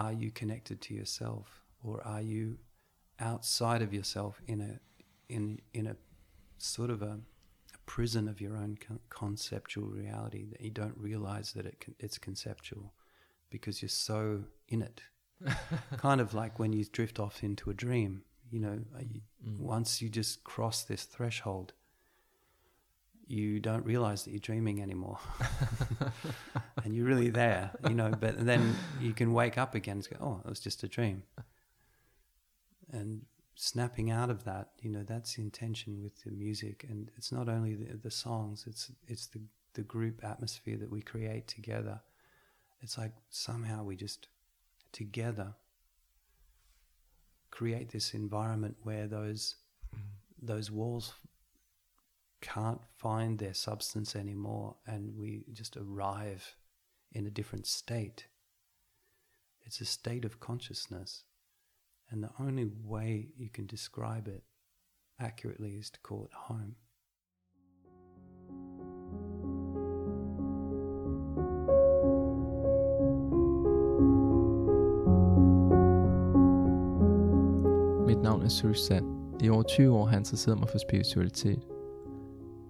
are you connected to yourself or are you outside of yourself in a in in a sort of a, a prison of your own con- conceptual reality that you don't realize that it con- it's conceptual because you're so in it kind of like when you drift off into a dream you know you, mm. once you just cross this threshold you don't realize that you're dreaming anymore. And you're really there you know but then you can wake up again and go oh it was just a dream. And snapping out of that you know that's the intention with the music. And it's not only the, the songs it's it's the the group atmosphere that we create together. It's like somehow we just together create this environment where those mm. those walls can't find their substance anymore and we just arrive in a different state. It's a state of consciousness. And the only way you can describe it accurately is to call it home. Mit navn er Susan. I over 20 år har jeg interesseret mig for spiritualitet.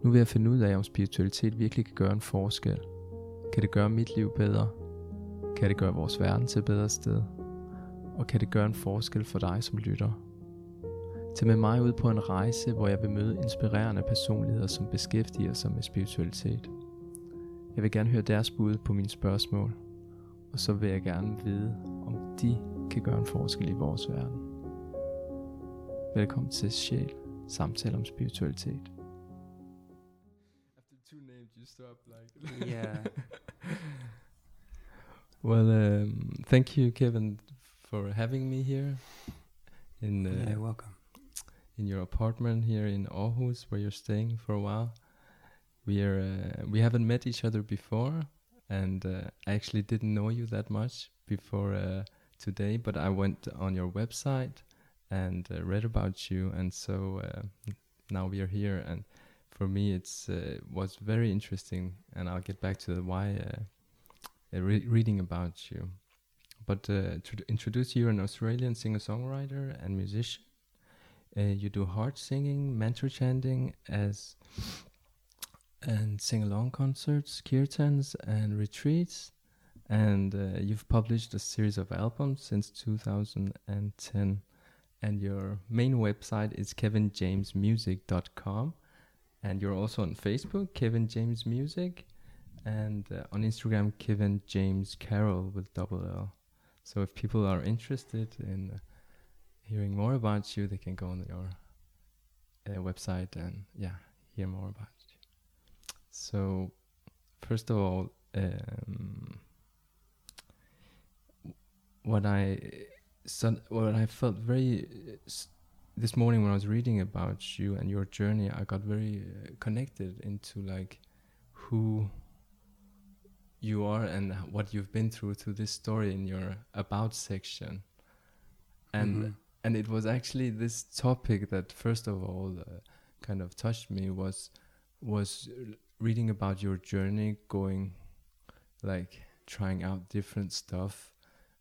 Nu vil jeg finde ud af, om spiritualitet virkelig kan gøre en forskel. Kan det gøre mit liv bedre? Kan det gøre vores verden til et bedre sted? Og kan det gøre en forskel for dig som lytter? Tag med mig ud på en rejse, hvor jeg vil møde inspirerende personligheder, som beskæftiger sig med spiritualitet. Jeg vil gerne høre deres bud på mine spørgsmål, og så vil jeg gerne vide, om de kan gøre en forskel i vores verden. Velkommen til Sjæl, samtale om spiritualitet. Stop like. Yeah. Well um, thank you kevin for having me here in uh, yeah, welcome. in your apartment here in Aarhus where you're staying for a while. We are uh, we haven't met each other before and uh, I actually didn't know you that much before uh, today but I went on your website and uh, read about you and so uh, now we are here and for me it's uh, was very interesting, and I'll get back to the why uh, uh, re- reading about you. But uh, to introduce you, you're an Australian singer-songwriter and musician. Uh, you do heart singing, mantra chanting, as and sing-along concerts, kirtans, and retreats. And you've published a series of albums since 2010 and your main website is kevinjamesmusic.com and you're also on Facebook, Kevin James Music, and uh, on Instagram, Kevin James Carroll with double L. So if people are interested in uh, hearing more about you, they can go on your uh, website and yeah, hear more about you. So first of all, um, what I so what I felt very uh, this morning when I was reading about you and your journey, I got very uh, connected into like who you are and what you've been through through this story in your about section, and mm-hmm. and it was actually this topic that first of all uh, kind of touched me was was reading about your journey going like trying out different stuff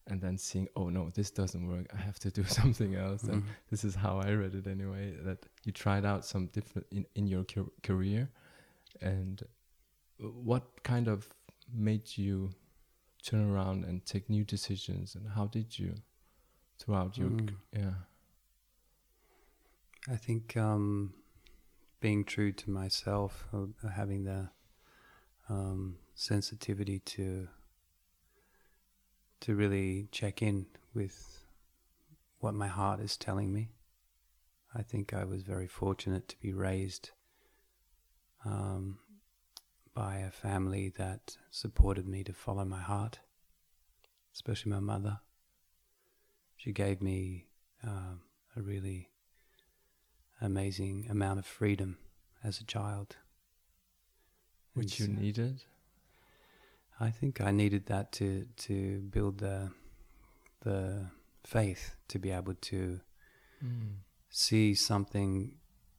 and then seeing oh no this doesn't work. I have to do something else. Mm-hmm. and this is how i read it anyway that you tried out some different in, in your career. And what kind of made you turn around and take new decisions? And how did you throughout your mm. yeah. I think um, being true to myself uh, having the um, sensitivity to to really check in with what my heart is telling me. I think I was very fortunate to be raised um, by a family that supported me to follow my heart, especially my mother. She gave me um, a really amazing amount of freedom as a child. Which you needed? I think I needed that to to build the the faith to be able to mm. see something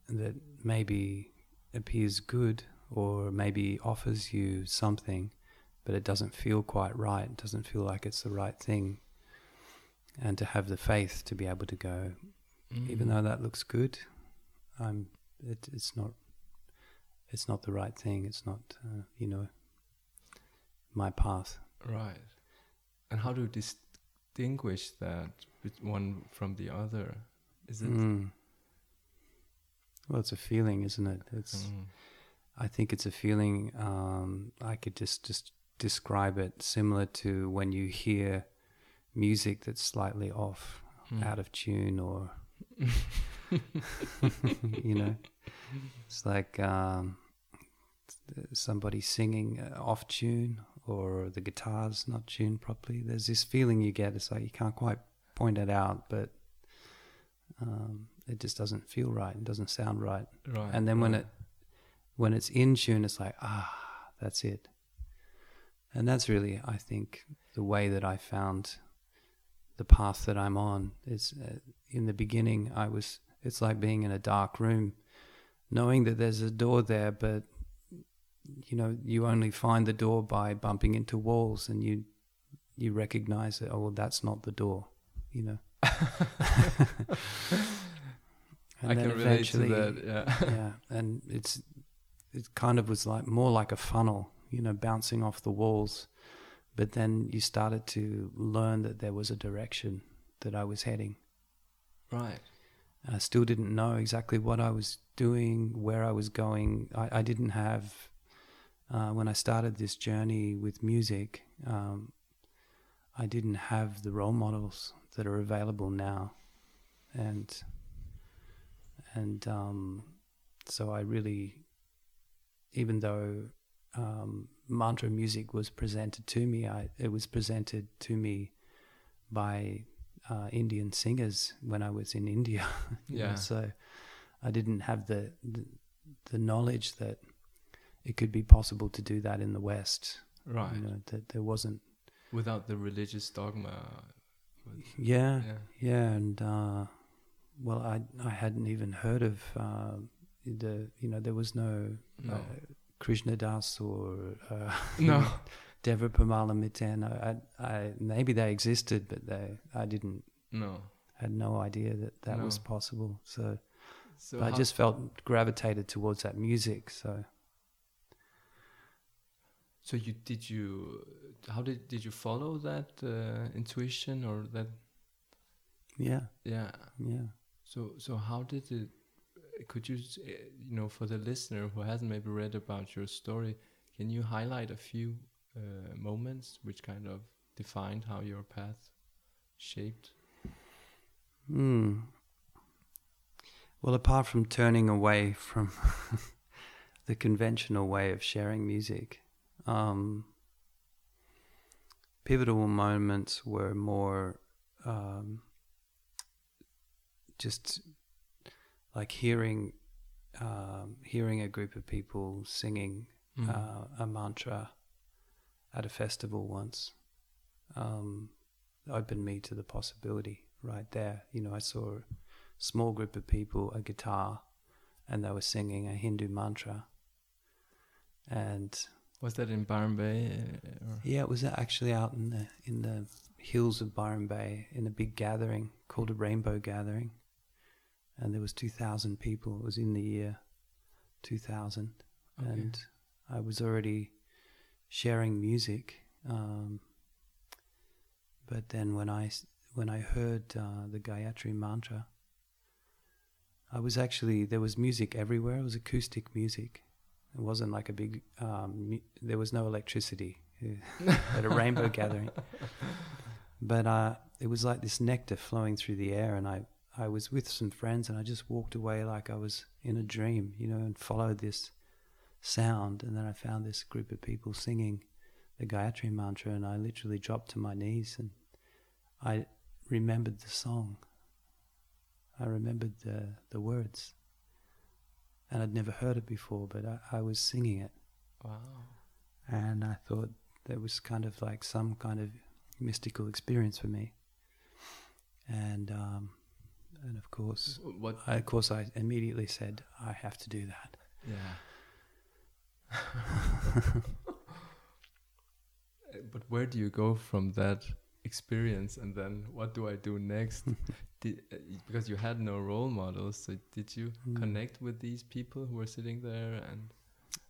that maybe appears good or maybe offers you something, but it doesn't feel quite right. It doesn't feel like it's the right thing. and to have the faith to be able to go, Mm. even though that looks good, I'm it, it's not it's not the right thing. It's not uh, you know my path. Right. And how do you distinguish that one from the other? Is it? Mm. Well, it's a feeling, isn't it? It's Mm. I think it's a feeling. Um, I could just just describe it similar to when you hear music that's slightly off, Mm. out of tune, or you know, it's like um, somebody singing uh, off tune, or the guitar's not tuned properly. There's this feeling you get. It's like you can't quite point it out, but um, it just doesn't feel right. It doesn't sound right. right. And then when it when it's in tune, it's like ah, that's it. And that's really, I think, the way that I found the path that I'm on. Is uh, in the beginning, I was. It's like being in a dark room, knowing that there's a door there, but you know you only find the door by bumping into walls, and you you recognize that. Oh, well, that's not the door. You know. And I then can relate to eventually- that. Yeah. yeah, and it's it kind of was like more like a funnel, you know, bouncing off the walls. But then you started to learn that there was a direction that I was heading. right. I still didn't know exactly what I was doing, where I was going. I, I didn't have uh, when I started this journey with music. Um, I didn't have the role models that are available now, and and um, so I really, even though um, mantra music was presented to me, I, it was presented to me by uh, Indian singers when I was in India. Yeah. so I didn't have the, the the knowledge that it could be possible to do that in the West. Right. You know, that there wasn't. Without the religious dogma. Yeah, Yeah. yeah, and uh, well, I I hadn't even heard of uh, the you know there was no, No. uh, Krishna Das or uh, no. Deva Premal and Miten. I, I, maybe they existed, but they I didn't No. had no idea that that was possible. So, So but I just felt gravitated towards that music. So So you did you how did did you follow that uh, intuition or that yeah, yeah yeah. so so how did it could you uh, you know for the listener who hasn't maybe read about your story can you highlight a few uh, moments which kind of defined how your path shaped Hmm. Well, apart from turning away from the conventional way of sharing music, um, pivotal moments were more um, just like hearing um, hearing a group of people singing Mm. uh, a mantra at a festival once um, opened me to the possibility right there. You know, I saw a small group of people, a guitar, and they were singing a Hindu mantra. And was that in Byron Bay uh, or? yeah, it was actually out in the in the hills of Byron Bay in a big gathering called a Rainbow Gathering, and there was two thousand people. It was in the year two thousand, Okay. and I was already sharing music. Um, but then when I when I heard uh, the Gayatri mantra, I was actually there was music everywhere. It was acoustic music. It wasn't like a big. Um, there was no electricity uh, at a rainbow gathering, but uh, it was like this nectar flowing through the air, and I I was with some friends, and I just walked away like I was in a dream, you know, and followed this sound, and then I found this group of people singing the Gayatri mantra, and I literally dropped to my knees, and I remembered the song. I remembered the the words, and I'd never heard it before, but I, I was singing it, wow and I thought that was kind of like some kind of mystical experience for me. And um, and of course, what I, of course, I immediately said I have to do that. Yeah. But where do you go from that experience and then what do I do next? did, uh, because you had no role models, so did you Mm. connect with these people who were sitting there and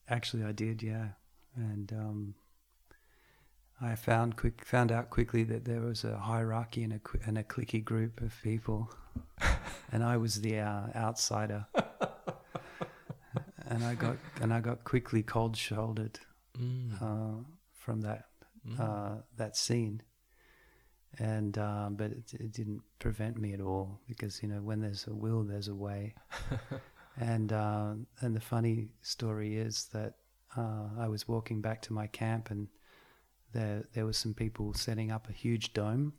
Actually, I did, yeah, and um, I found quick found out quickly that there was a hierarchy and a and a clicky group of people, and I was the uh, outsider, and I got and I got quickly cold shouldered Mm. uh, from that Mm. uh, that scene. And um, but it, it didn't prevent me at all because you know when there's a will, there's a way. and uh, and the funny story is that uh, I was walking back to my camp and there there was some people setting up a huge dome.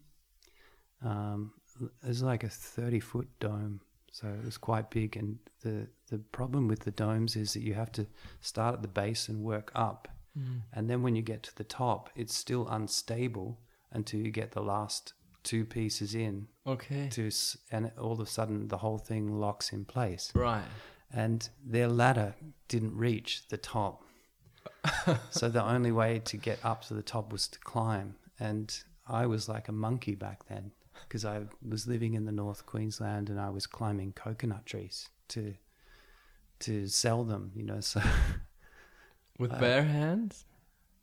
Um, it was like a thirty foot dome, so it was quite big. And the the problem with the domes is that you have to start at the base and work up. Mm. And then when you get to the top, it's still unstable until you get the last two pieces in Okay. to and all of a sudden the whole thing locks in place. Right. And their ladder didn't reach the top. so the only way to get up to the top was to climb and I was like a monkey back then because I was living in the North Queensland and I was climbing coconut trees to to sell them, you know, so With Uh, bare hands?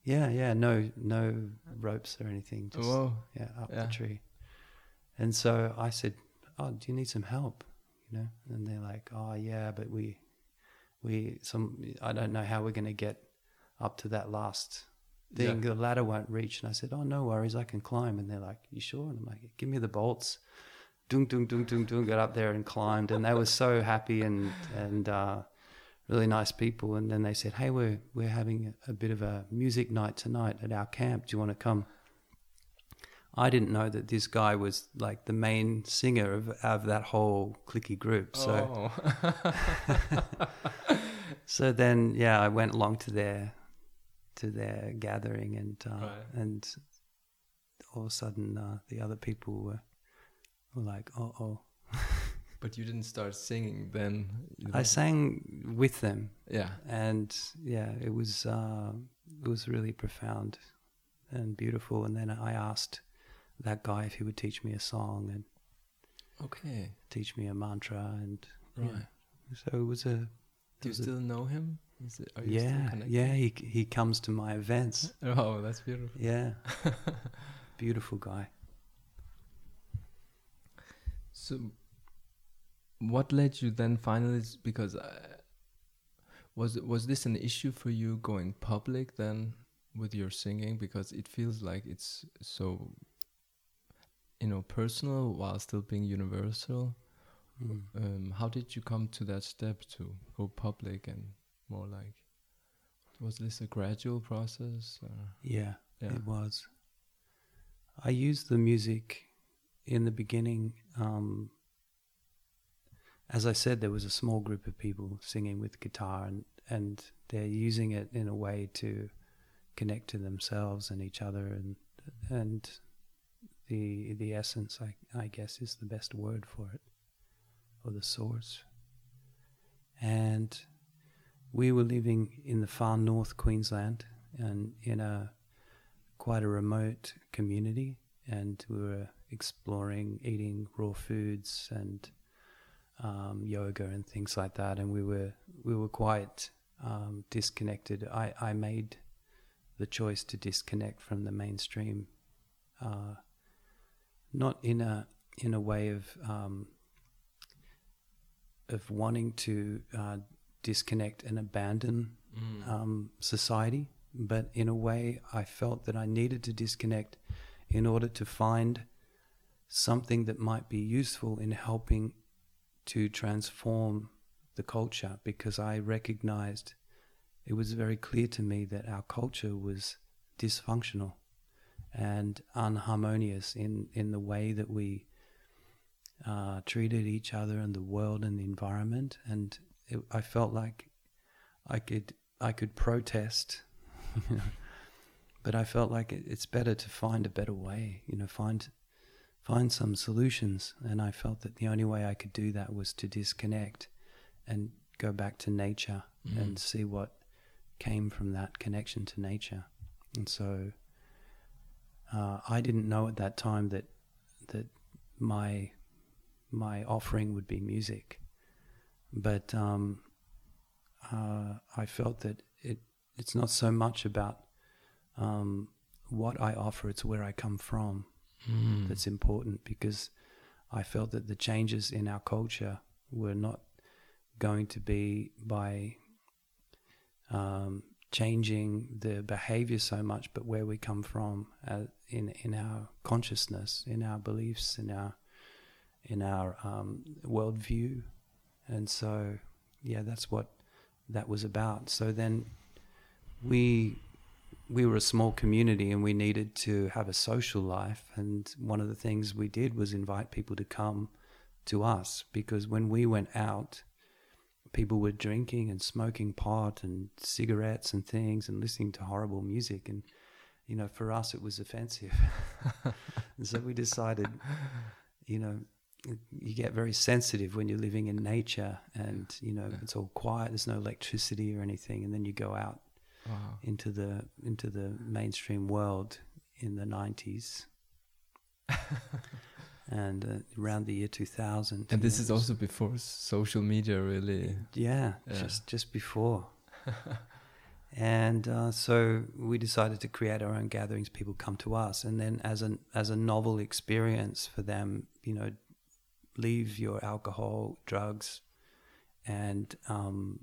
Yeah, yeah, no, no ropes or anything. Just, Whoa. yeah, up Yeah. the tree. And so I said, "Oh, do you need some help?" You know, and they're like, "Oh, yeah, but we, we, some, I don't know how we're going to get up to that last thing. Yeah. The ladder won't reach." And I said, "Oh, no worries, I can climb." And they're like, "You sure?" And I'm like, "Give me the bolts." Dung, dung, dung, dung, dung. Got up there and climbed, and they were so happy and and. uh really nice people. And then they said, "Hey, we're we're having a, bit of a music night tonight at our camp. Do you want to come?" I didn't know that this guy was like the main singer of of that whole clicky group. So oh. so then yeah, I went along to their to their gathering and uh, Right. and all of a sudden uh, the other people were were like, "Oh, oh." but you didn't start singing then. you I sang with them. Yeah. and yeah, it was uh, it was really profound and beautiful. And then I asked that guy if he would teach me a song and Okay. teach me a mantra, and Right. yeah. so it was a Do you was a- still know him? Is it, are you still yeah yeah. He he comes to my events. Oh, that's beautiful. Yeah, beautiful guy. So, what led you then finally? Because uh, was was this an issue for you going public then with your singing? Because it feels like it's so, you know, personal while still being universal. Mm. Um, how did you come to that step to go public and more like? Was this a gradual process? Yeah, Yeah. it was. I used the music in the beginning. Um, as I said, there was a small group of people singing with guitar, and, and they're using it in a way to connect to themselves and each other, and and the the essence, I I guess, is the best word for it, or the source. And we were living in the far north Queensland, and in a quite a remote community, and we were exploring eating raw foods and um, yoga and things like that. And we were we were quite um, disconnected. I, I made the choice to disconnect from the mainstream, uh, not in a in a way of um, of wanting to uh, disconnect and abandon Mm. um, society, but in a way, I felt that I needed to disconnect in order to find something that might be useful in helping to transform the culture because I recognized it was very clear to me that our culture was dysfunctional and unharmonious in, in the way that we uh, treated each other and the world and the environment. And it, I felt like I could I could protest, you know, but I felt like it, it's better to find a better way, you know, find find some solutions. And I felt that the only way I could do that was to disconnect and go back to nature Mm. and see what came from that connection to nature. And so uh, I didn't know at that time that that my my offering would be music, but um, uh, I felt that it it's not so much about um, what I offer; it's where I come from Mm. that's important because I felt that the changes in our culture were not going to be by um, changing the behavior so much, but where we come from uh, in in our consciousness, in our beliefs, in our in our um, worldview, and so yeah, that's what that was about. So then we we were a small community and we needed to have a social life. And one of the things we did was invite people to come to us because when we went out, people were drinking and smoking pot and cigarettes and things and listening to horrible music. And, you know, for us, it was offensive. and so we decided, you know, you get very sensitive when you're living in nature and, you know, it's all quiet, there's no electricity or anything. And then you go out Wow. into the into the mainstream world in the 90s and uh, around the year 2000 And this you is also before social media really. yeah, Yeah. just just before and uh, so we decided to create our own gatherings people come to us and then as an as a novel experience for them you know leave your alcohol drugs and um,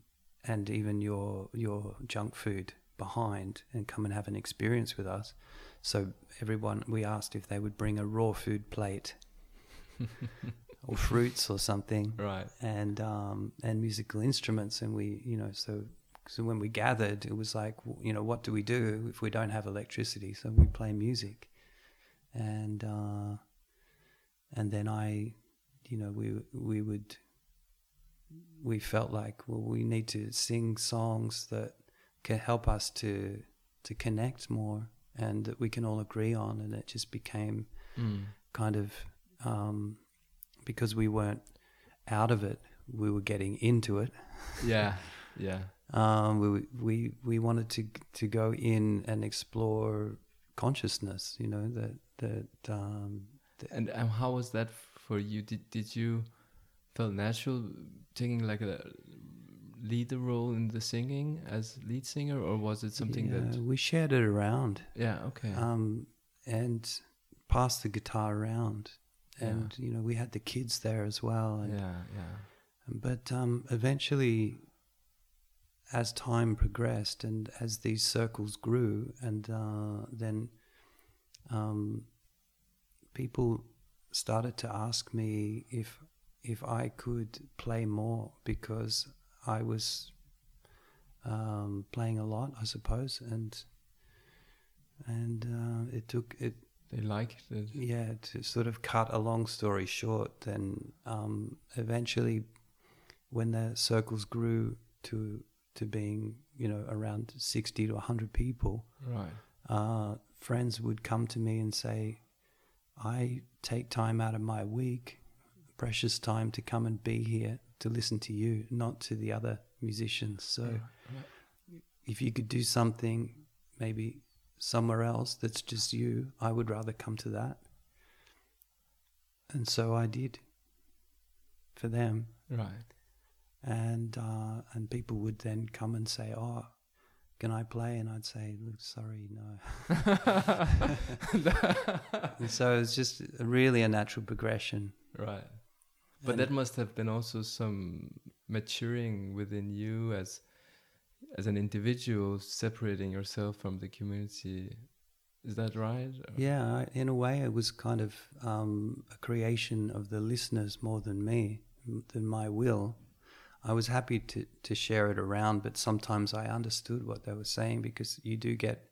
and even your your junk food behind and come and have an experience with us so everyone we asked if they would bring a raw food plate or fruits or something Right. and um, and musical instruments, and we, you know, so so when we gathered, it was like, you know, what do we do if we don't have electricity? So we play music, and uh, and then I, you know, we we would we felt like well, we need to sing songs that can help us to to connect more, and that we can all agree on, and it just became Mm. kind of um, because we weren't out of it, we were getting into it. Yeah. Yeah. Um, we we we wanted to to go in and explore consciousness. You know that that um, And um, how was that for you? Did did you felt natural taking like a leader role in the singing as lead singer, or was it something yeah, that? we shared it around Yeah. Okay. um, and passed the guitar around, and you know we had the kids there as well. And, yeah. Yeah. But um, eventually, as time progressed and as these circles grew, and uh, then um, people started to ask me if if I could play more because I was um, playing a lot, I suppose, and and uh, it took it They liked it. yeah, to sort of cut a long story short, then um, eventually, when the circles grew to to being you know around sixty to hundred people, Right. uh, friends would come to me and say, "I take time out of my week, precious time, to come and be here to listen to you, not to the other musicians. So, Right. if you could do something, maybe." Somewhere else that's just you, I would rather come to that. And so I did for them. Right. and uh, and people would then come and say, "Oh, can I play?" And I'd say, "Look, sorry, no." and so it's just really a natural progression. Right. But And- that must have been also some maturing within you as as an individual, separating yourself from the community. Is that right? Yeah, in a way, it was kind of um, a creation of the listeners more than me, than my will. I was happy to to share it around, but sometimes I understood what they were saying because you do get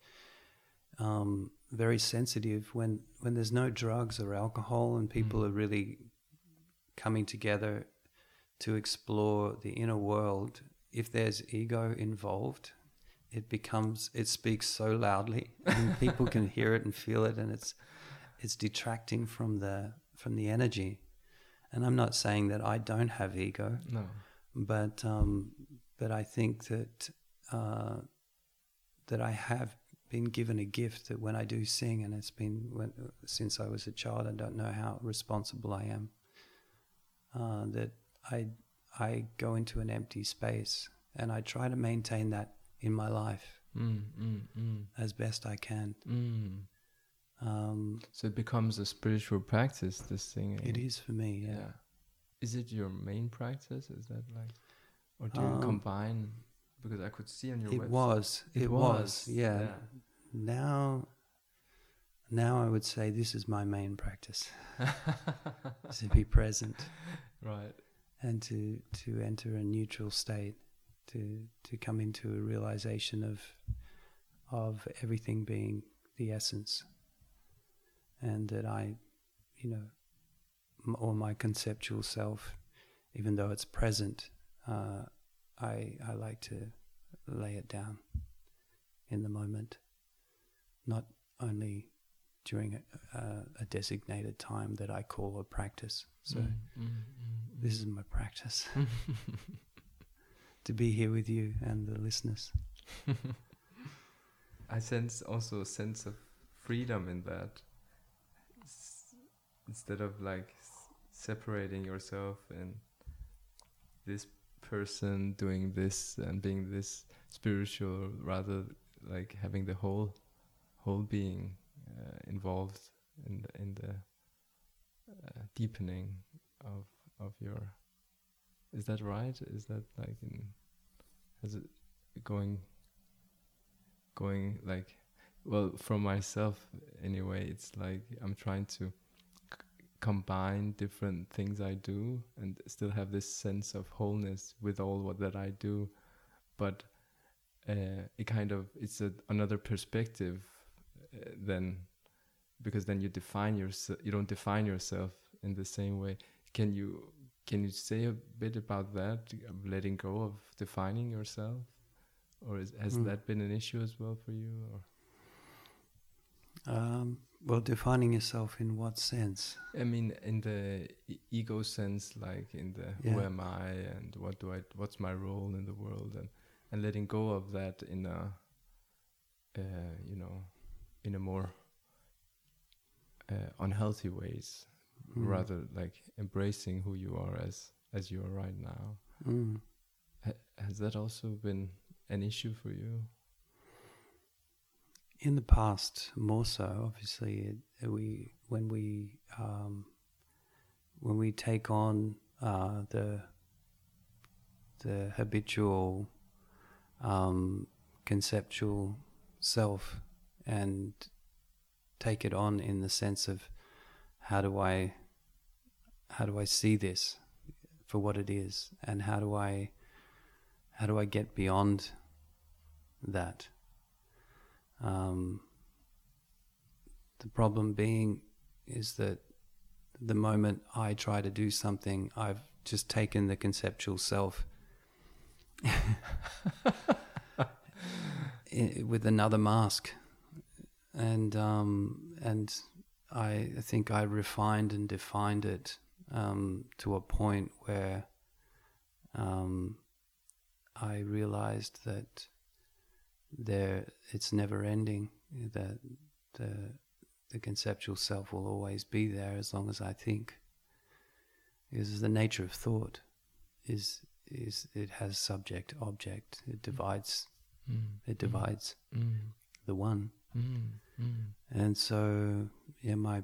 um, very sensitive when when there's no drugs or alcohol and people Mm. are really coming together to explore the inner world. If there's ego involved, it becomes it speaks so loudly, and people can hear it and feel it, and it's it's detracting from the from the energy. And I'm not saying that I don't have ego No. but um, but I think that uh, that I have been given a gift that when I do sing, and it's been when, since I was a child, I don't know how responsible I am. Uh, that I I go into an empty space, and I try to maintain that in my life Mm, mm, mm, as best I can. mm. Um, So it becomes a spiritual practice. This singing. it is for me. Yeah. Yeah. Is it your main practice? Is that like, or do you Um, combine? Because I could see on your It website. was. It, was. Yeah. yeah. Now, now I would say this is my main practice: to be present. Right. and to to enter a neutral state, to to come into a realization of of everything being the essence, and that I, you know, m- or my conceptual self, even though it's present, uh, I I like to lay it down in the moment, not only during a, a, a designated time that I call a practice. So Mm, mm, mm, this is my practice to be here with you and the listeners. I sense also a sense of freedom in that. S- Instead of like s- separating yourself and this person doing this and being this spiritual, rather like having the whole whole being uh, involved in the, in the uh, deepening of of your. Is that right? Is that like in? Is it going going like well for myself anyway it's like i'm trying to combine different things i do and still have this sense of wholeness with all what that i do but uh, it kind of it's a, another perspective uh, then because then you define yourself you don't define yourself in the same way can you can you say a bit about that letting go of defining yourself or is, has Mm. that been an issue as well for you or Um, well, defining yourself in what sense? i mean in the e- ego sense like in the who am i and what do i what's my role in the world and and letting go of that in a uh, you know in a more uh, unhealthy ways Mm. rather like embracing who you are as as you are right now Mm. ha- has that also been an issue for you In the past, more so, obviously, it, we when we um, when we take on uh, the the habitual um, conceptual self and take it on in the sense of how do I how do I see this for what it is? And how do I how do I get beyond that? Um, the problem being is that the moment I try to do something, I've just taken the conceptual self with another mask, and um, and I think I refined and defined it um, to a point where um, I realized that there it's never ending that the the conceptual self will always be there as long as I think because the nature of thought is is it has subject object it divides mm. it divides mm. the one Mm. Mm. and so yeah my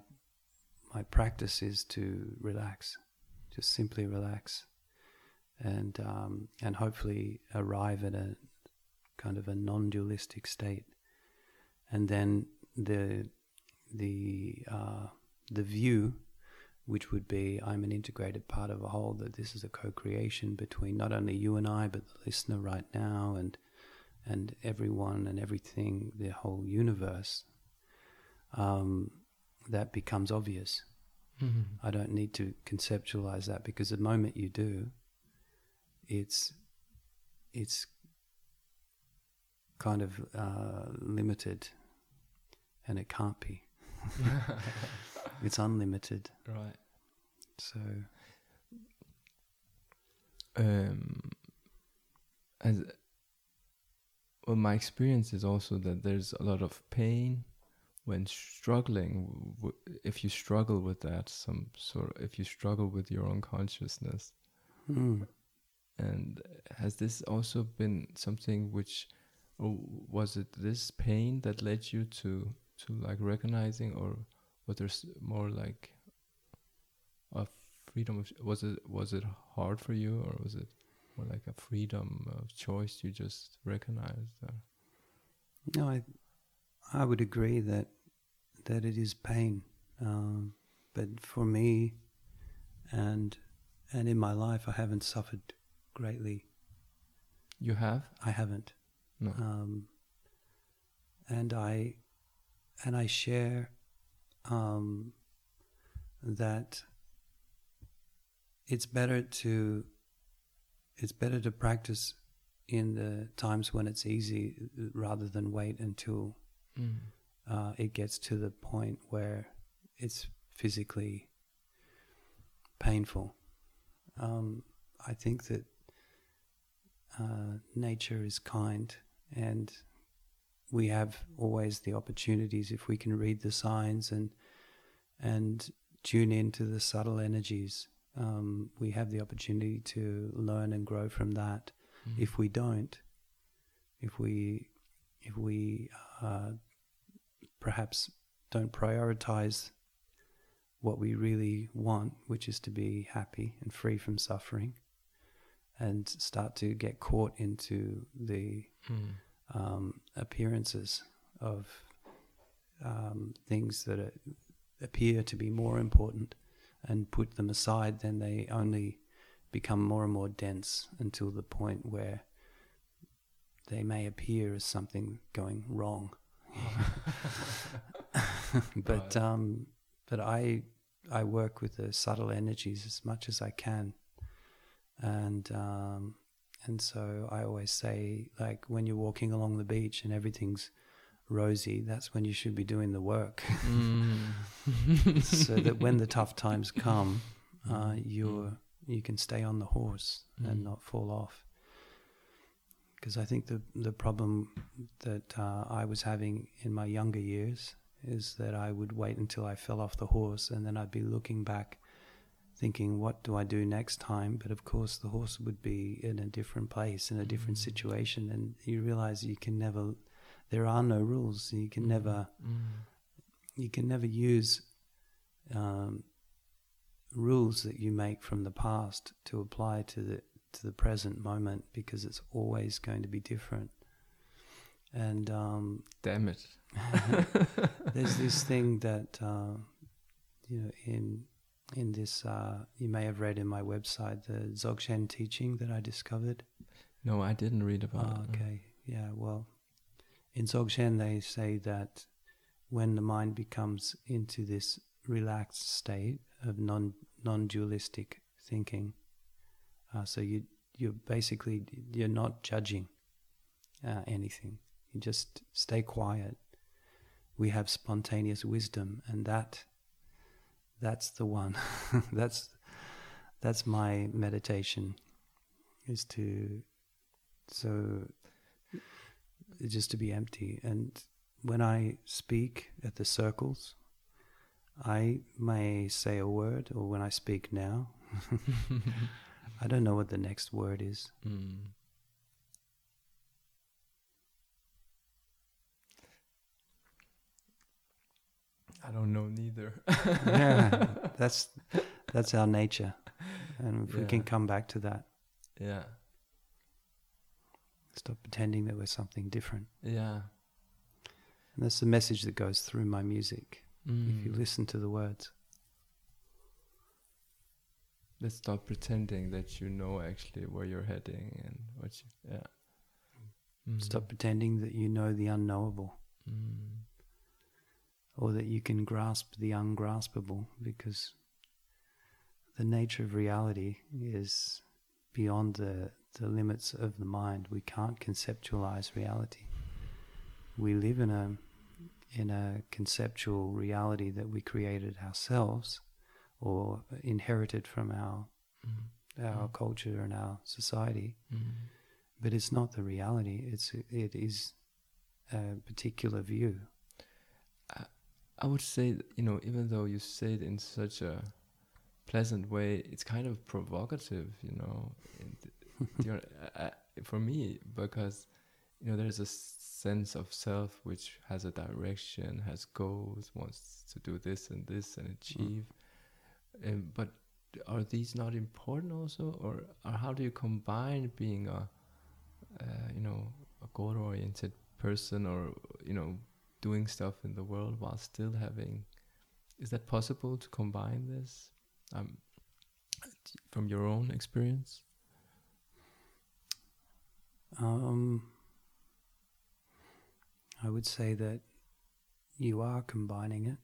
my practice is to relax just simply relax and um, and hopefully arrive at a kind of a non-dualistic state and then the the uh, the view which would be I'm an integrated part of a whole that this is a co-creation between not only you and I but the listener right now and and everyone and everything the whole universe um, that becomes obvious Mm. I don't need to conceptualize that because the moment you do, it's it's kind of uh, limited, and it can't be. It's unlimited. right So um as well, my experience is also that there's a lot of pain when struggling. W- if you struggle with that, some sort, of, if you struggle with your own consciousness, Mm. and has this also been something which, or was it this pain that led you to to like recognizing, or was there more like a freedom of? Was it was it hard for you, or was it more like a freedom of choice you just recognized? Or? No, I, I would agree that that it is pain, um, but for me, and and in my life, I haven't suffered greatly. You have I haven't, no. um, and I and I share um, that it's better to it's better to practice in the times when it's easy rather than wait until Mm. Uh, it gets to the point where it's physically painful. Um, I think that uh, nature is kind, and we have always the opportunities if we can read the signs and and tune into the subtle energies. Um, we have the opportunity to learn and grow from that Mm. if we don't, if we if we uh, perhaps don't prioritize what we really want, which is to be happy and free from suffering, and start to get caught into the Mm. um, appearances of um, things that are, appear to be more important and put them aside, then they only become more and more dense until the point where they may appear as something going wrong. but Right. um, but I I work with the subtle energies as much as I can, and um, and so I always say like when you're walking along the beach and everything's rosy, that's when you should be doing the work, Mm. so that when the tough times come, uh, Mm. you're you can stay on the horse and Mm. not fall off. Because I think the the problem that uh, I was having in my younger years is that I would wait until I fell off the horse and then I'd be looking back, thinking, "What do I do next time?" But of course, the horse would be in a different place, in a different Mm. situation, and you realize you can never. There are no rules. You can never Mm. you can never use um, rules that you make from the past to apply to the to the present moment because it's always going to be different. And um, Damn it. there's this thing that uh, you know in in this uh, you may have read in my website the Dzogchen teaching that I discovered. No, I didn't read about Oh, it. okay. Yeah, well, in Dzogchen they say that when the mind becomes into this relaxed state of non non-dualistic thinking, uh, so you you're basically you're not judging uh, anything. You just stay quiet. We have spontaneous wisdom, and that that's the one. that's that's my meditation is to so just to be empty and when i speak at the circles i may say a word or when i speak now i don't know what the next word is Mm. I don't know neither. yeah that's that's our nature and if we can come back to that yeah. stop pretending that we're something different Yeah. and that's the message that goes through my music if you Mm. listen to the words Let's stop pretending that you know actually where you're heading and what you. Yeah. Mm. stop pretending that you know the unknowable Mm. or that you can grasp the ungraspable because the nature of reality is beyond the, the limits of the mind. We can't conceptualize reality. We live in a in a conceptual reality that we created ourselves or inherited from our Mm. our Mm. culture and our society. Mm. but it's not the reality. It's it is a particular view. I would say, you know, even though you say it in such a pleasant way, it's kind of provocative, you know. And uh, for me, because you know, there's a sense of self which has a direction, has goals, wants to do this and this and achieve. Mm. Um, but are these not important also, or, or how do you combine being a, uh, you know, a goal-oriented person, or you know, doing stuff in the world while still having? Is that possible to combine this? Um, from your own experience. Um, I would say that you are combining it.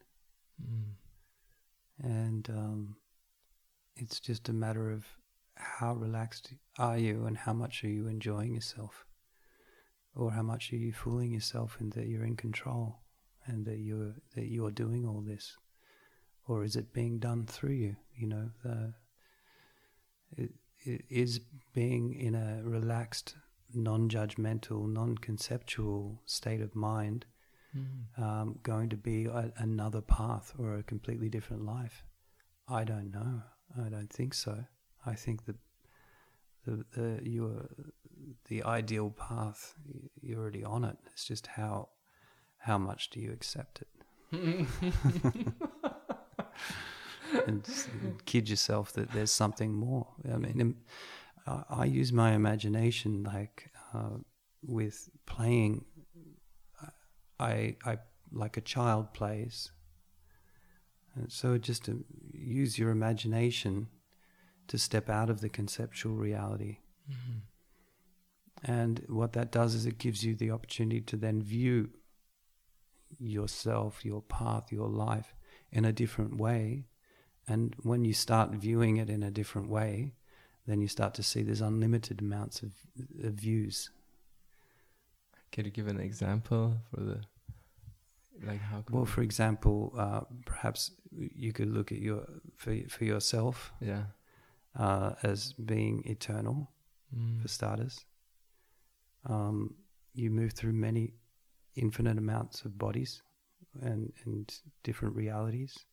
Mm. And um, it's just a matter of how relaxed are you and how much are you enjoying yourself? Or how much are you fooling yourself in that you're in control and that you're that you're doing all this? Or is it being done through you? You know, the, it, it is being in a relaxed non judgmental, non conceptual state of mind mm. um, going to be a, another path or a completely different life? I don't know. I don't think so. I think that the, the you're the ideal path. You're already on it. It's just how how much do you accept it? and kid yourself that there's something more. I mean, I use my imagination like uh, with playing. I I like a child plays. And so just to use your imagination to step out of the conceptual reality. Mm-hmm. And what that does is it gives you the opportunity to then view yourself, your path, your life in a different way. And when you start viewing it in a different way, then you start to see there's unlimited amounts of, of views. Can you give an example for the like how? Well, for example, uh, perhaps you could look at your for for yourself, yeah, uh, as being eternal, mm. for starters. Um, you move through many infinite amounts of bodies and and different realities,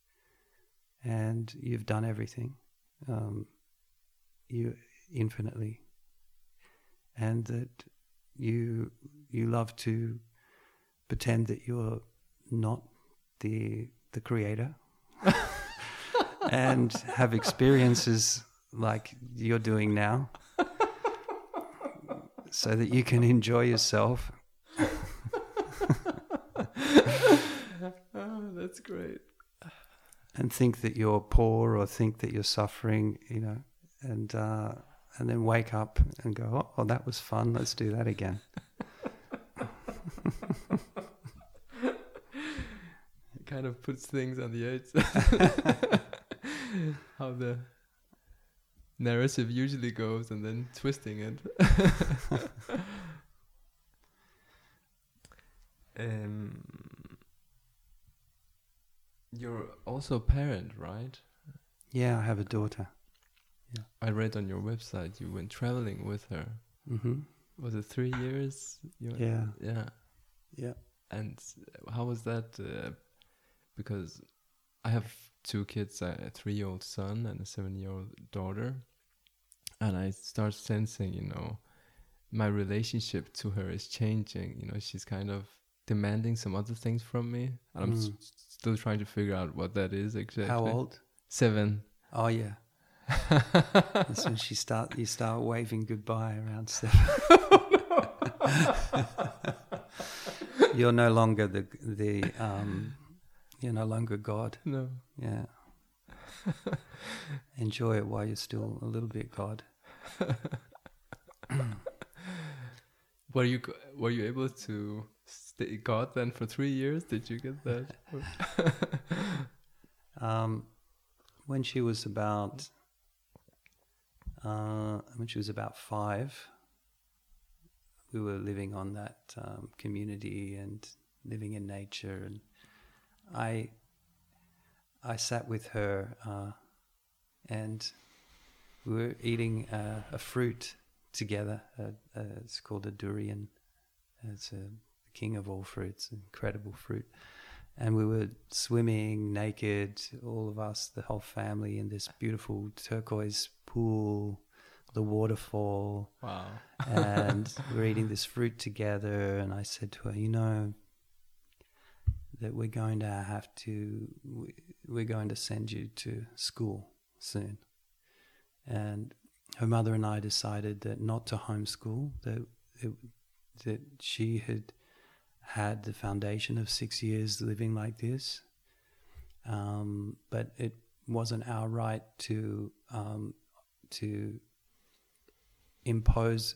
and you've done everything. Um, you infinitely, and that you you love to pretend that you're not the the creator, and have experiences like you're doing now, so that you can enjoy yourself. oh, that's great. And think that you're poor or think that you're suffering, you know, and uh, and then wake up and go, oh, oh, that was fun. Let's do that again. it kind of puts things on the edge. How the narrative usually goes, and then twisting it. um, you're also a parent, right? Yeah, I have a daughter. Yeah. I read on your website you went traveling with her. Mm-hmm. Was it three years? yeah. Yeah. Yeah. And how was that? Uh, because I have two kids, a three-year-old son and a seven-year-old daughter, and I start sensing, you know, my relationship to her is changing. You know, she's kind of demanding some other things from me, and I'm mm. still trying to figure out what that is exactly. How old? Seven. Oh yeah. That's when she start you start waving goodbye around seven. you're no longer the the um, you're no longer God. No. Yeah. Enjoy it while you're still a little bit God. were you were you able to stay God then for three years? Did you get that? um, when she was about uh, when she was about five, we were living on that um, community and living in nature, and I I sat with her uh, and we were eating uh, a fruit together. Uh, uh, it's called a durian. It's a king of all fruits, incredible fruit. And we were swimming naked, all of us, the whole family, in this beautiful turquoise pool, the waterfall. Wow. and we're eating this fruit together. And I said to her, You know, that we're going to have to, we're going to send you to school soon. And her mother and I decided that not to homeschool, that it, that she had had the foundation of six years living like this, um, but it wasn't our right to um, to impose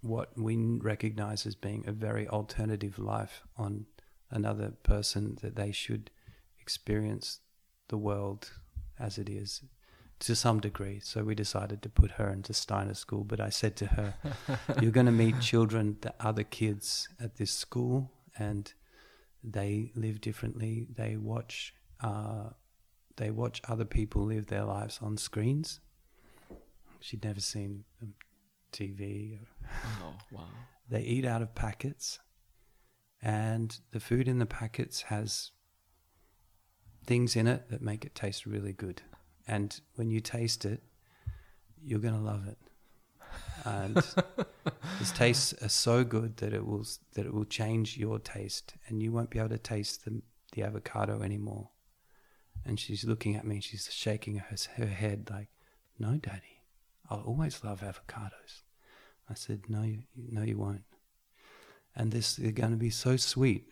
what we recognize as being a very alternative life on another person that they should experience the world as it is to some degree. So we decided to put her into Steiner School. But I said to her, You're going to meet children, the other kids at this school, and they live differently. They watch. Uh, they watch other people live their lives on screens. She'd never seen TV. oh, wow. They eat out of packets, and the food in the packets has things in it that make it taste really good and when you taste it, you're going to love it. And this tastes are so good that it will that it will change your taste, and you won't be able to taste the the avocado anymore. And she's looking at me, she's shaking her her head like, "No, Daddy, I'll always love avocados." I said, "No, you, no, you won't." And this is going to be so sweet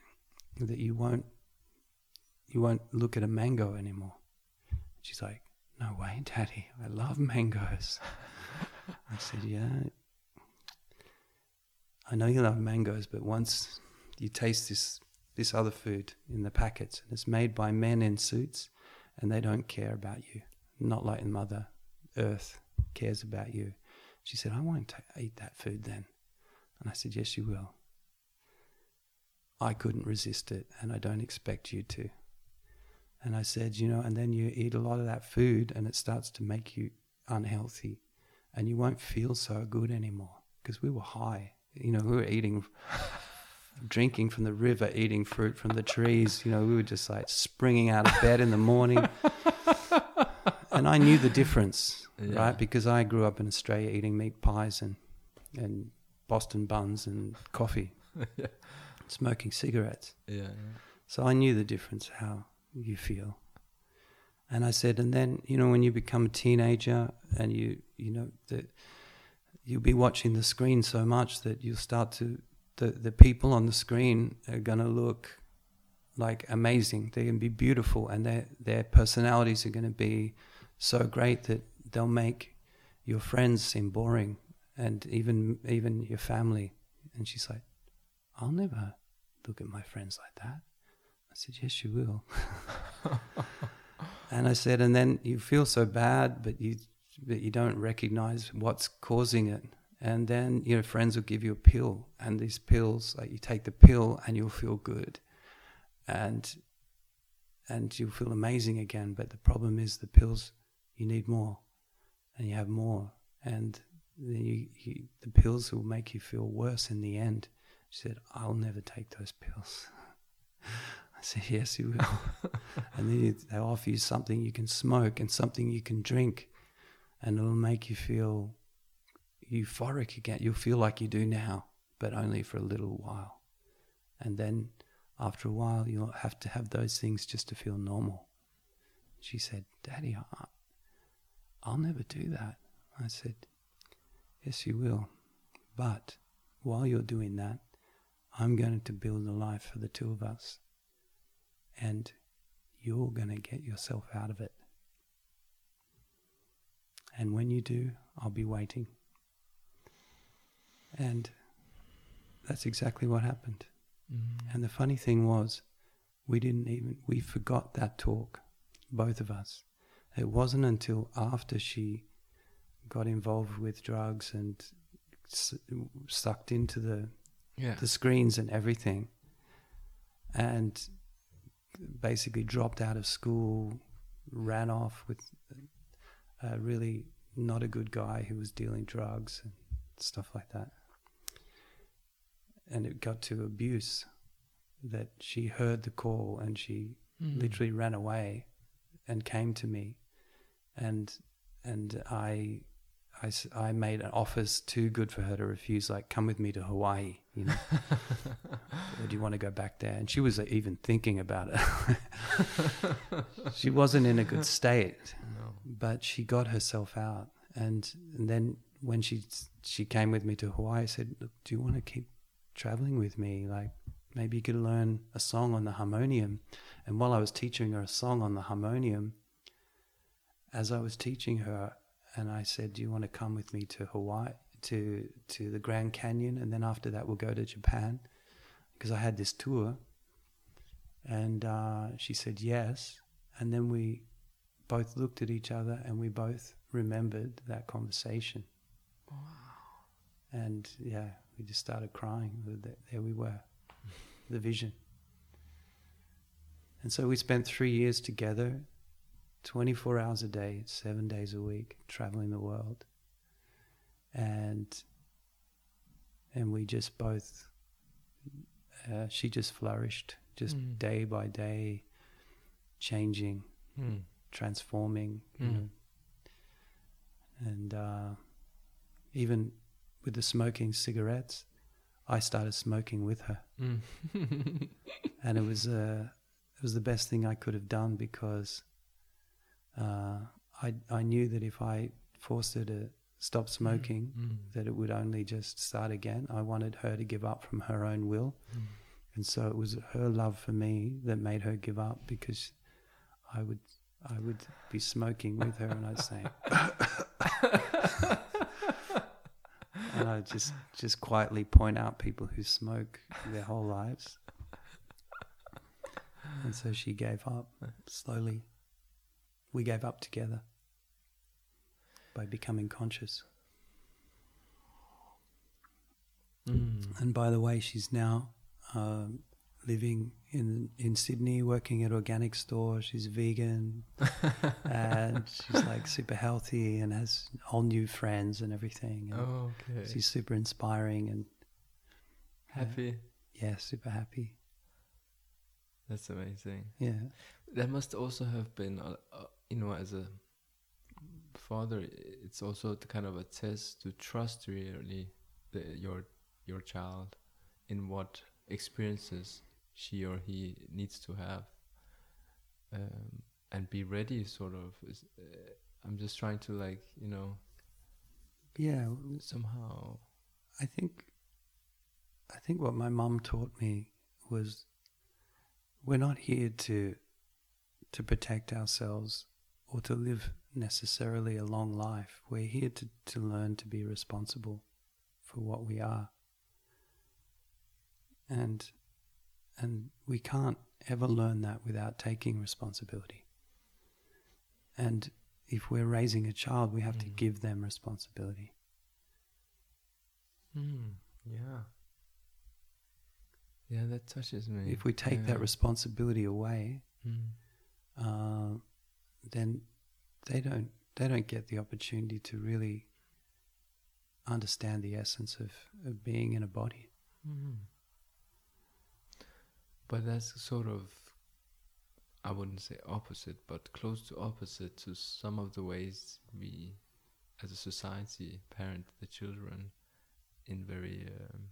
that you won't you won't look at a mango anymore. She's like, no way, Daddy. I love mangoes. I said, Yeah. I know you love mangoes, but once you taste this this other food in the packets, and it's made by men in suits, and they don't care about you, not like Mother Earth cares about you. She said, I won't eat that food then. And I said, Yes, you will. I couldn't resist it, and I don't expect you to. And I said, you know, and then you eat a lot of that food and it starts to make you unhealthy and you won't feel so good anymore because we were high. You know, we were eating, drinking from the river, eating fruit from the trees. You know, we were just like springing out of bed in the morning. and I knew the difference, yeah. right? Because I grew up in Australia eating meat pies and, and Boston buns and coffee, yeah. Smoking cigarettes. Yeah, yeah. So I knew the difference, how you feel. And I said, and then you know when you become a teenager and you you know that you'll be watching the screen so much that you'll start to the the people on the screen are gonna look like amazing. They're gonna be beautiful, and their their personalities are gonna be so great that they'll make your friends seem boring, and even even your family. And she's like, I'll never look at my friends like that. I said, Yes, you will. and I said, And then you feel so bad, but you, but you don't recognize what's causing it. And then, you know, friends will give you a pill, and these pills, like you take the pill and you'll feel good. And and you'll feel amazing again. But the problem is the pills, you need more, and you have more, and then you, you, the pills will make you feel worse in the end. She said, "I'll never take those pills." I said, Yes, you will. and then you, they offer you something you can smoke and something you can drink, and it'll make you feel euphoric again. You'll feel like you do now, but only for a little while. And then after a while, you'll have to have those things just to feel normal. She said, Daddy, I, I'll never do that. I said, Yes, you will. But while you're doing that, I'm going to build a life for the two of us and you're going to get yourself out of it. And when you do, I'll be waiting. And that's exactly what happened. Mm-hmm. And the funny thing was, we didn't even, we forgot that talk, both of us. It wasn't until after she got involved with drugs and sucked into the yeah. the screens and everything, and basically dropped out of school, ran off with a really not a good guy who was dealing drugs and stuff like that. And it got to abuse that she heard the call and she Mm. literally ran away and came to me and and I, I I made an offers too good for her to refuse like come with me to Hawaii you know? Or do you want to go back there? And she was uh, even thinking about it. She wasn't in a good state. No. but she got herself out. And, and then when she she came with me to Hawaii I said Look, do you want to keep traveling with me? Like maybe you could learn a song on the harmonium. And while I was teaching her a song on the harmonium as I was teaching her and I said do you want to come with me to Hawaii to to the Grand Canyon and then after that we'll go to Japan because I had this tour and uh, she said yes and then we both looked at each other and we both remembered that conversation. And yeah, we just started crying. There we were, the vision. And so we spent three years together, 24 hours a day, seven days a week, traveling the world. And and we just both, uh, she just flourished, just Mm. day by day, changing Mm. transforming, you Mm. know. And uh, even with the smoking cigarettes, I started smoking with her, Mm. and it was uh, it was the best thing I could have done because uh, I I knew that if I forced her to stop smoking, Mm. that it would only just start again. I wanted her to give up from her own will, Mm. and so it was her love for me that made her give up because I would I would be smoking with her and I'd say and I'd just just quietly point out people who smoke their whole lives. And so she gave up slowly. We gave up together by becoming conscious. Mm. And by the way, she's now um, living in in Sydney, working at organic store. She's vegan, and she's like super healthy and has all new friends and everything. And Oh, okay. She's super inspiring and Happy. yeah, super happy. That's amazing. Yeah, That must also have been, uh, uh, you know, as a father, it's also the kind of a test to trust really the, your your child in what experiences she or he needs to have, um, and be ready. Sort of. Is- Uh, I'm just trying to like you know yeah. somehow. I think I think what my mom taught me was we're not here to to protect ourselves or to live necessarily a long life. We're here to, to learn to be responsible for what we are. And and we can't ever learn that without taking responsibility. And if we're raising a child, we have to Mm. give them responsibility. Mm, yeah. Yeah, that touches me. If we take yeah. that responsibility away, Mm. uh, then they don't they don't get the opportunity to really understand the essence of, of being in a body. Mhm. But that's sort of, I wouldn't say opposite, but close to opposite to some of the ways we, as a society, parent the children in very, um,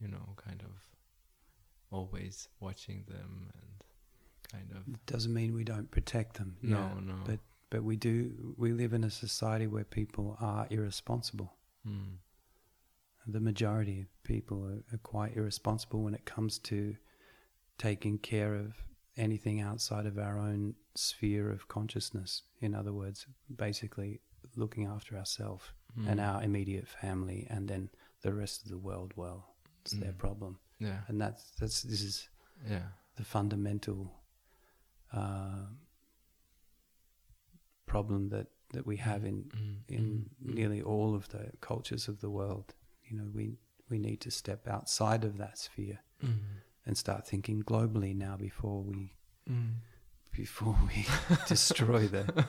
you know, kind of always watching them and kind of. It doesn't mean we don't protect them. No, yeah, no. But but we do. We live in a society where people are irresponsible. Mm. The majority of people are, are quite irresponsible when it comes to taking care of anything outside of our own sphere of consciousness. In other words, basically looking after ourselves and Mm. our immediate family, and then the rest of the world. Well, it's their Mm. problem, Yeah, and that's that's this is yeah. the fundamental uh, problem that, that we have in mm-hmm. in mm. nearly all of the cultures of the world. You know, we we need to step outside of that sphere mm-hmm. and start thinking globally now before we mm. before we destroy the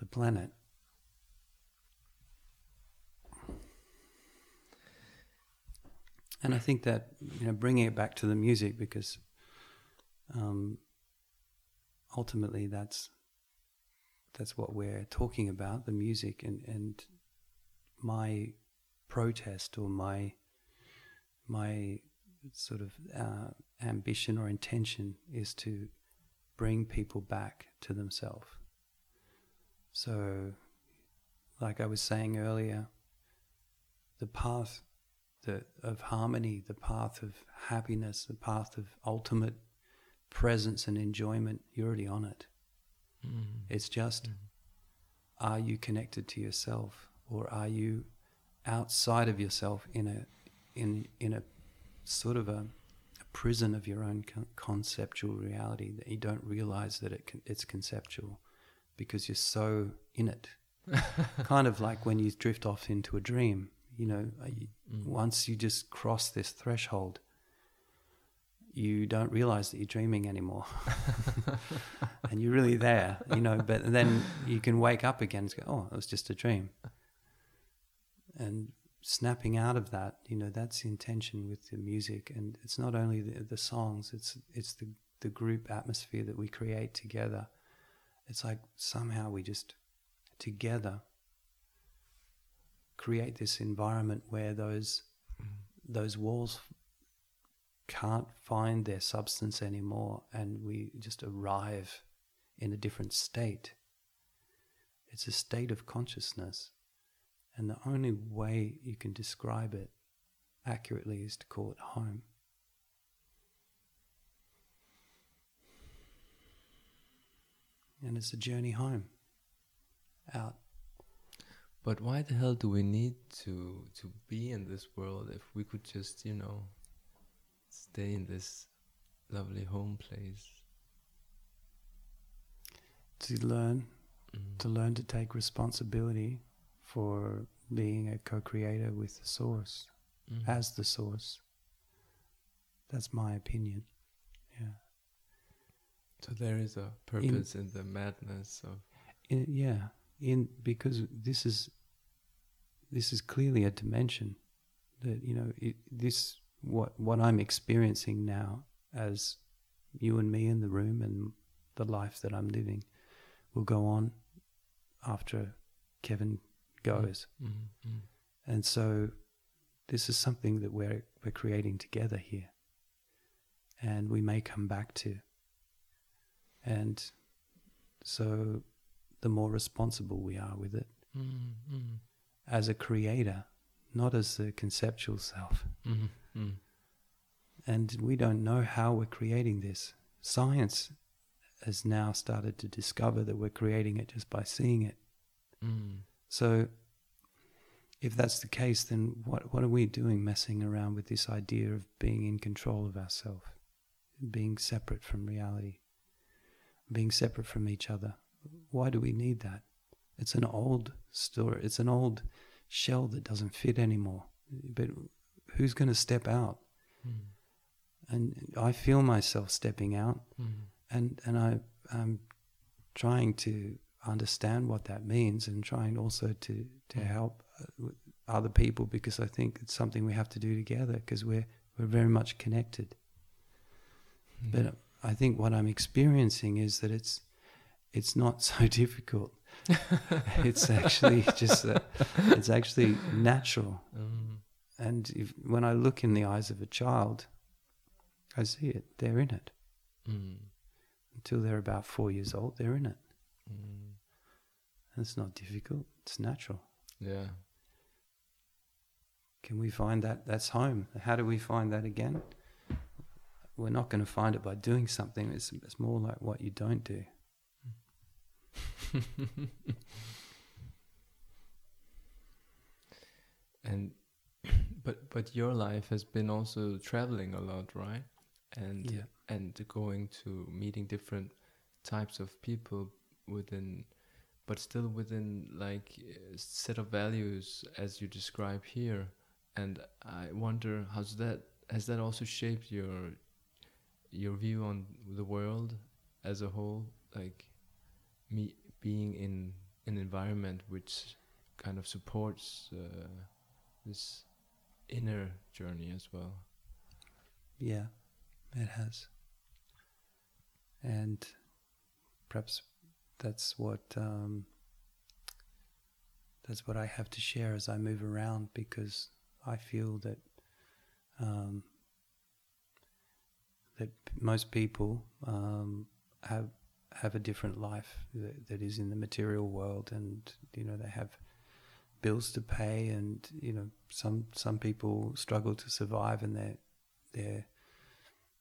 the planet. And I think that you know, bringing it back to the music because um, ultimately that's that's what we're talking about the music and and my protest or my my sort of uh, ambition or intention is to bring people back to themselves. So, like I was saying earlier, the path the, of harmony, the path of happiness, the path of ultimate presence and enjoyment, you're already on it. Mm. It's just, Mm. are you connected to yourself, or are you outside of yourself in a in in a sort of a, a prison of your own con- conceptual reality that you don't realize that it con- it's conceptual because you're so in it. kind of like when you drift off into a dream. You know, you, Mm. once you just cross this threshold, you don't realize that you're dreaming anymore. and you're really there, you know, but then you can wake up again and go, oh, it was just a dream. And snapping out of that, you know, that's the intention with the music. And it's not only the, the songs, it's, it's the, the group atmosphere that we create together. It's like somehow we just together create this environment where those mm. those walls can't find their substance anymore and we just arrive in a different state. It's a state of consciousness. And the only way you can describe it accurately is to call it home. And it's a journey home out. But why the hell do we need to to be in this world if we could just, you know, stay in this lovely home place? to learn Mm. to learn to take responsibility for being a co-creator with the source Mm. as the source that's my opinion yeah so there is a purpose in, the madness of in, yeah in because this is this is clearly a dimension that you know it, this what what I'm experiencing now as you and me in the room and the life that I'm living will go on after Kevin goes. Mm, mm. and so this is something that we're we're creating together here and we may come back to. And so the more responsible we are with it Mm, mm, as a creator not as the conceptual self mm, mm. and we don't know how we're creating this science has now started to discover that we're creating it just by seeing it Mm. So, if that's the case, then what what are we doing messing around with this idea of being in control of ourselves, being separate from reality, being separate from each other? Why do we need that? It's an old story. It's an old shell that doesn't fit anymore. But who's going to step out? Mm. And I feel myself stepping out, Mm. and and I am trying to understand what that means and trying also to to Mm. help uh, other people because I think it's something we have to do together because we're we're very much connected. Mm. But I think what I'm experiencing is that it's it's not so difficult. It's actually just uh, it's actually natural. Mm. And if, when I look in the eyes of a child, I see it. They're in it. Mm. Until they're about four years old, they're in it. Mm. And it's not difficult. It's natural. Yeah. Can we find that? That's home. How do we find that again? We're not going to find it by doing something. It's, it's more like what you don't do. and but but your life has been also traveling a lot, right? And Yeah. and going to meeting different types of people within but still within like a set of values as you describe here and i wonder how's that has that also shaped your your view on the world as a whole like me being in an environment which kind of supports uh, this inner journey as well. Yeah, it has. And perhaps that's what um, that's what I have to share as I move around because I feel that um, that most people um, have have a different life that, that is in the material world, and you know they have bills to pay, and you know some some people struggle to survive, and they're they're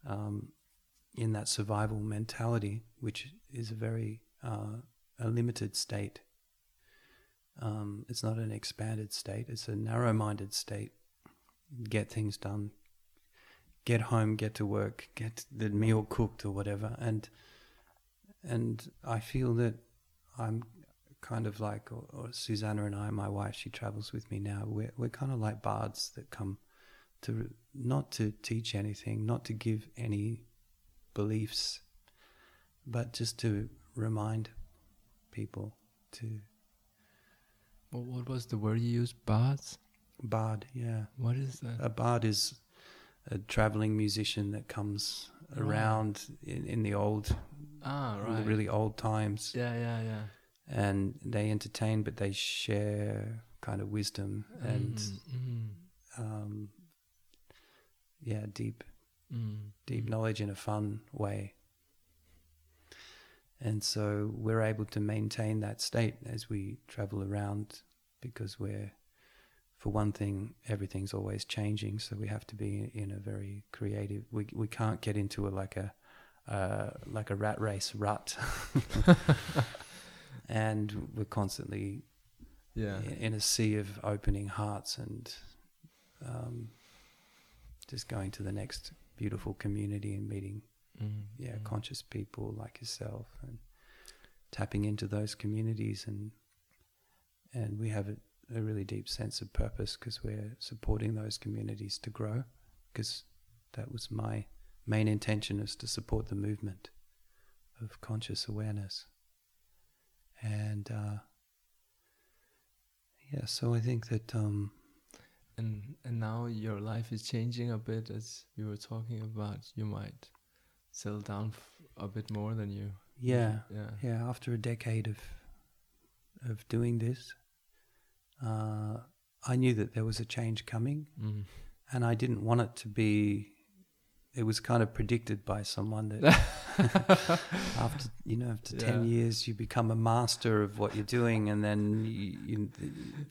um, in that survival mentality, which is a very uh, a limited state. Um, it's not an expanded state; it's a narrow-minded state. Get things done, get home, get to work, get the meal cooked or whatever, and and I feel that I'm kind of like, or, or Susanna and I, my wife, she travels with me now. We're we're kind of like bards that come to not to teach anything, not to give any beliefs, but just to remind people to Well, what was the word you used? Bards? bard. Yeah, What is that? a bard is a traveling musician that comes oh. around in, in the old, ah, right. really old times, Yeah, yeah, yeah. and they entertain, but they share kind of wisdom and Mm, mm, um, yeah, deep mm, deep knowledge in a fun way. And so we're able to maintain that state as we travel around because we're, for one thing, everything's always changing. So we have to be in a very creative. We we can't get into a like a uh, like a rat race rut, and we're constantly Yeah. in, a sea of opening hearts and um, just going to the next beautiful community and meeting Mm, yeah mm. conscious people like yourself and tapping into those communities and and we have a, a really deep sense of purpose because we're supporting those communities to grow because that was my main intention is to support the movement of conscious awareness and uh, yeah so I think that um, And and now your life is changing a bit as you were talking about. You might settle down f- a bit more than you. yeah Yeah. yeah after a decade of of doing this uh, I knew that there was a change coming Mm. and I didn't want it to be. It was kind of predicted by someone that after you know after ten years you become a master of what you're doing, and then you, you,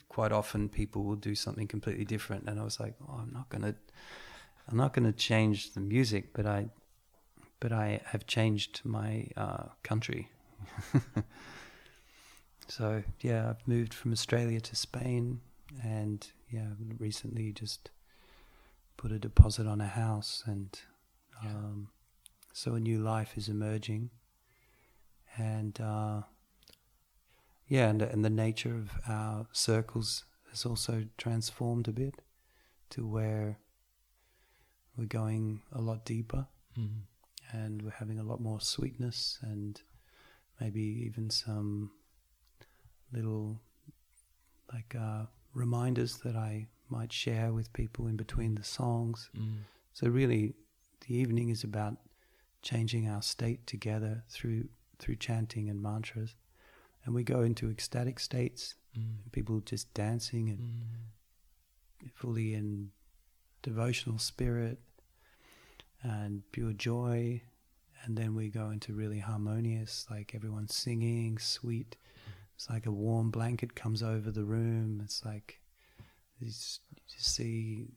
quite often people will do something completely different. And I was like, oh, I'm not gonna, I'm not gonna change the music, but I, but I have changed my uh, country. so yeah, I've moved from Australia to Spain, and yeah, recently just put a deposit on a house, and Yeah. um, so a new life is emerging, and uh, yeah, and and the nature of our circles has also transformed a bit to where we're going a lot deeper, Mm. and we're having a lot more sweetness, and maybe even some little like uh, reminders that I might share with people in between the songs. Mm. So really, the evening is about changing our state together through through chanting and mantras, and we go into ecstatic states. Mm. People just dancing and Mm. fully in devotional spirit and pure joy, and then we go into really harmonious, like everyone's singing, sweet. It's like a warm blanket comes over the room. It's like you just see,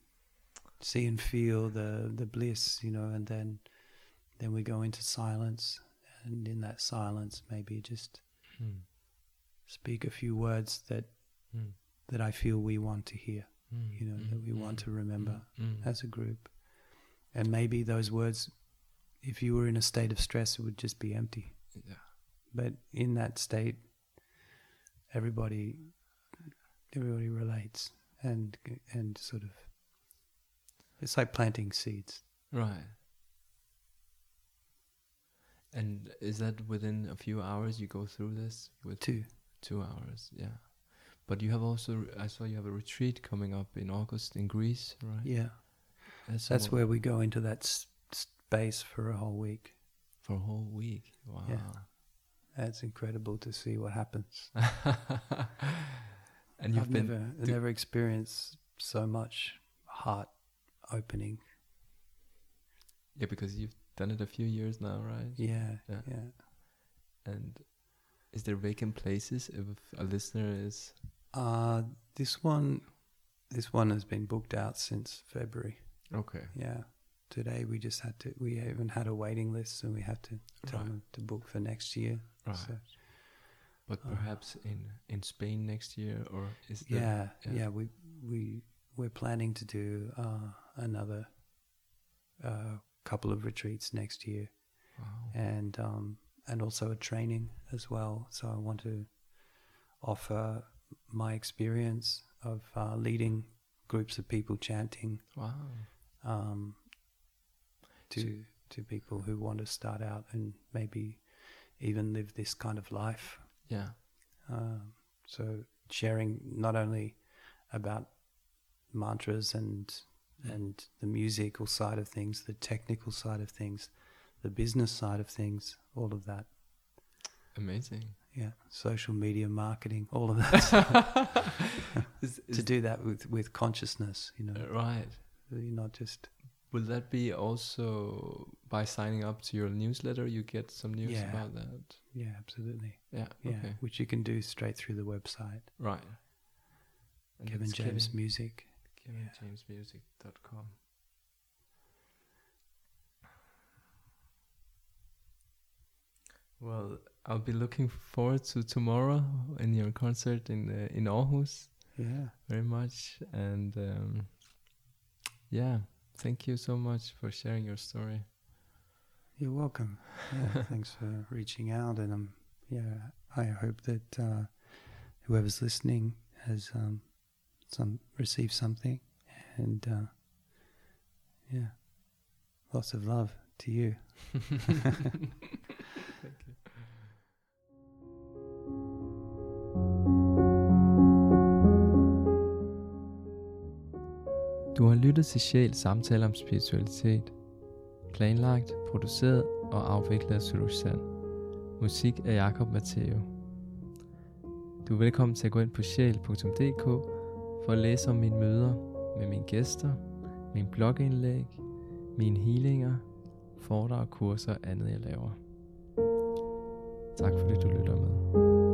see and feel the the bliss, you know. And then, then we go into silence, and in that silence, maybe just Mm. speak a few words that Mm. that I feel we want to hear, Mm. you know, that we Mm. want to remember Mm. as a group. And maybe those words, if you were in a state of stress, it would just be empty. Yeah. But in that state, everybody, everybody relates, and and sort of, it's like planting seeds. Right. And is that within a few hours you go through this with two. two hours? Yeah. But you have also, I saw you have a retreat coming up in August in Greece, right? Yeah, That's, that's where we go into that s- space for a whole week. for a whole week. Wow. That's incredible to see what happens. and you've I've been never, never experienced so much heart opening. yeah, because you've done it a few years now, right? Yeah, Yeah. yeah. And is there vacant places if a listener is? Uh, this one, this one has been booked out since February. Okay. Yeah. Today we just had to. We even had a waiting list, and we had to tell Right. them to book for next year. Right. So, But Uh, perhaps in in Spain next year, or is there? yeah, yeah. yeah, We we we're planning to do uh, another uh, couple of retreats next year, Wow. and um, and also a training as well. So I want to offer my experience of uh, leading groups of people chanting Wow. um, to So- to people who want to start out and maybe even live this kind of life. Yeah. Um, so sharing not only about mantras and and the musical side of things, the technical side of things, the business side of things, all of that. Amazing. Yeah, social media marketing, all of that. Is, to do that with with consciousness, you know, uh, right. you're not just Will that be also by signing up to your newsletter? You get some news Yeah. about that. yeah, absolutely. Yeah. Yeah, Okay. which you can do straight through the website. Right. And Kevin James Kevin, Music. KevinJamesMusic.com. Well, I'll be looking forward to tomorrow in your concert in uh, in Aarhus Yeah. very much, and um, yeah, thank you so much for sharing your story. You're welcome. Yeah, thanks for reaching out, and um, yeah, I hope that uh, whoever's listening has um, some received something, and uh, yeah, lots of love to you. Thank you. Du har lyttet til Sjæl samtaler om spiritualitet. Planlagt, produceret og afviklet af Sulusand. Musik af Jakob Matteo. Du er velkommen til at gå ind på sjæl.dk for at læse om mine møder med mine gæster, mine blogindlæg, mine healinger, foredrag, kurser og andet jeg laver. Tak fordi du lytter med.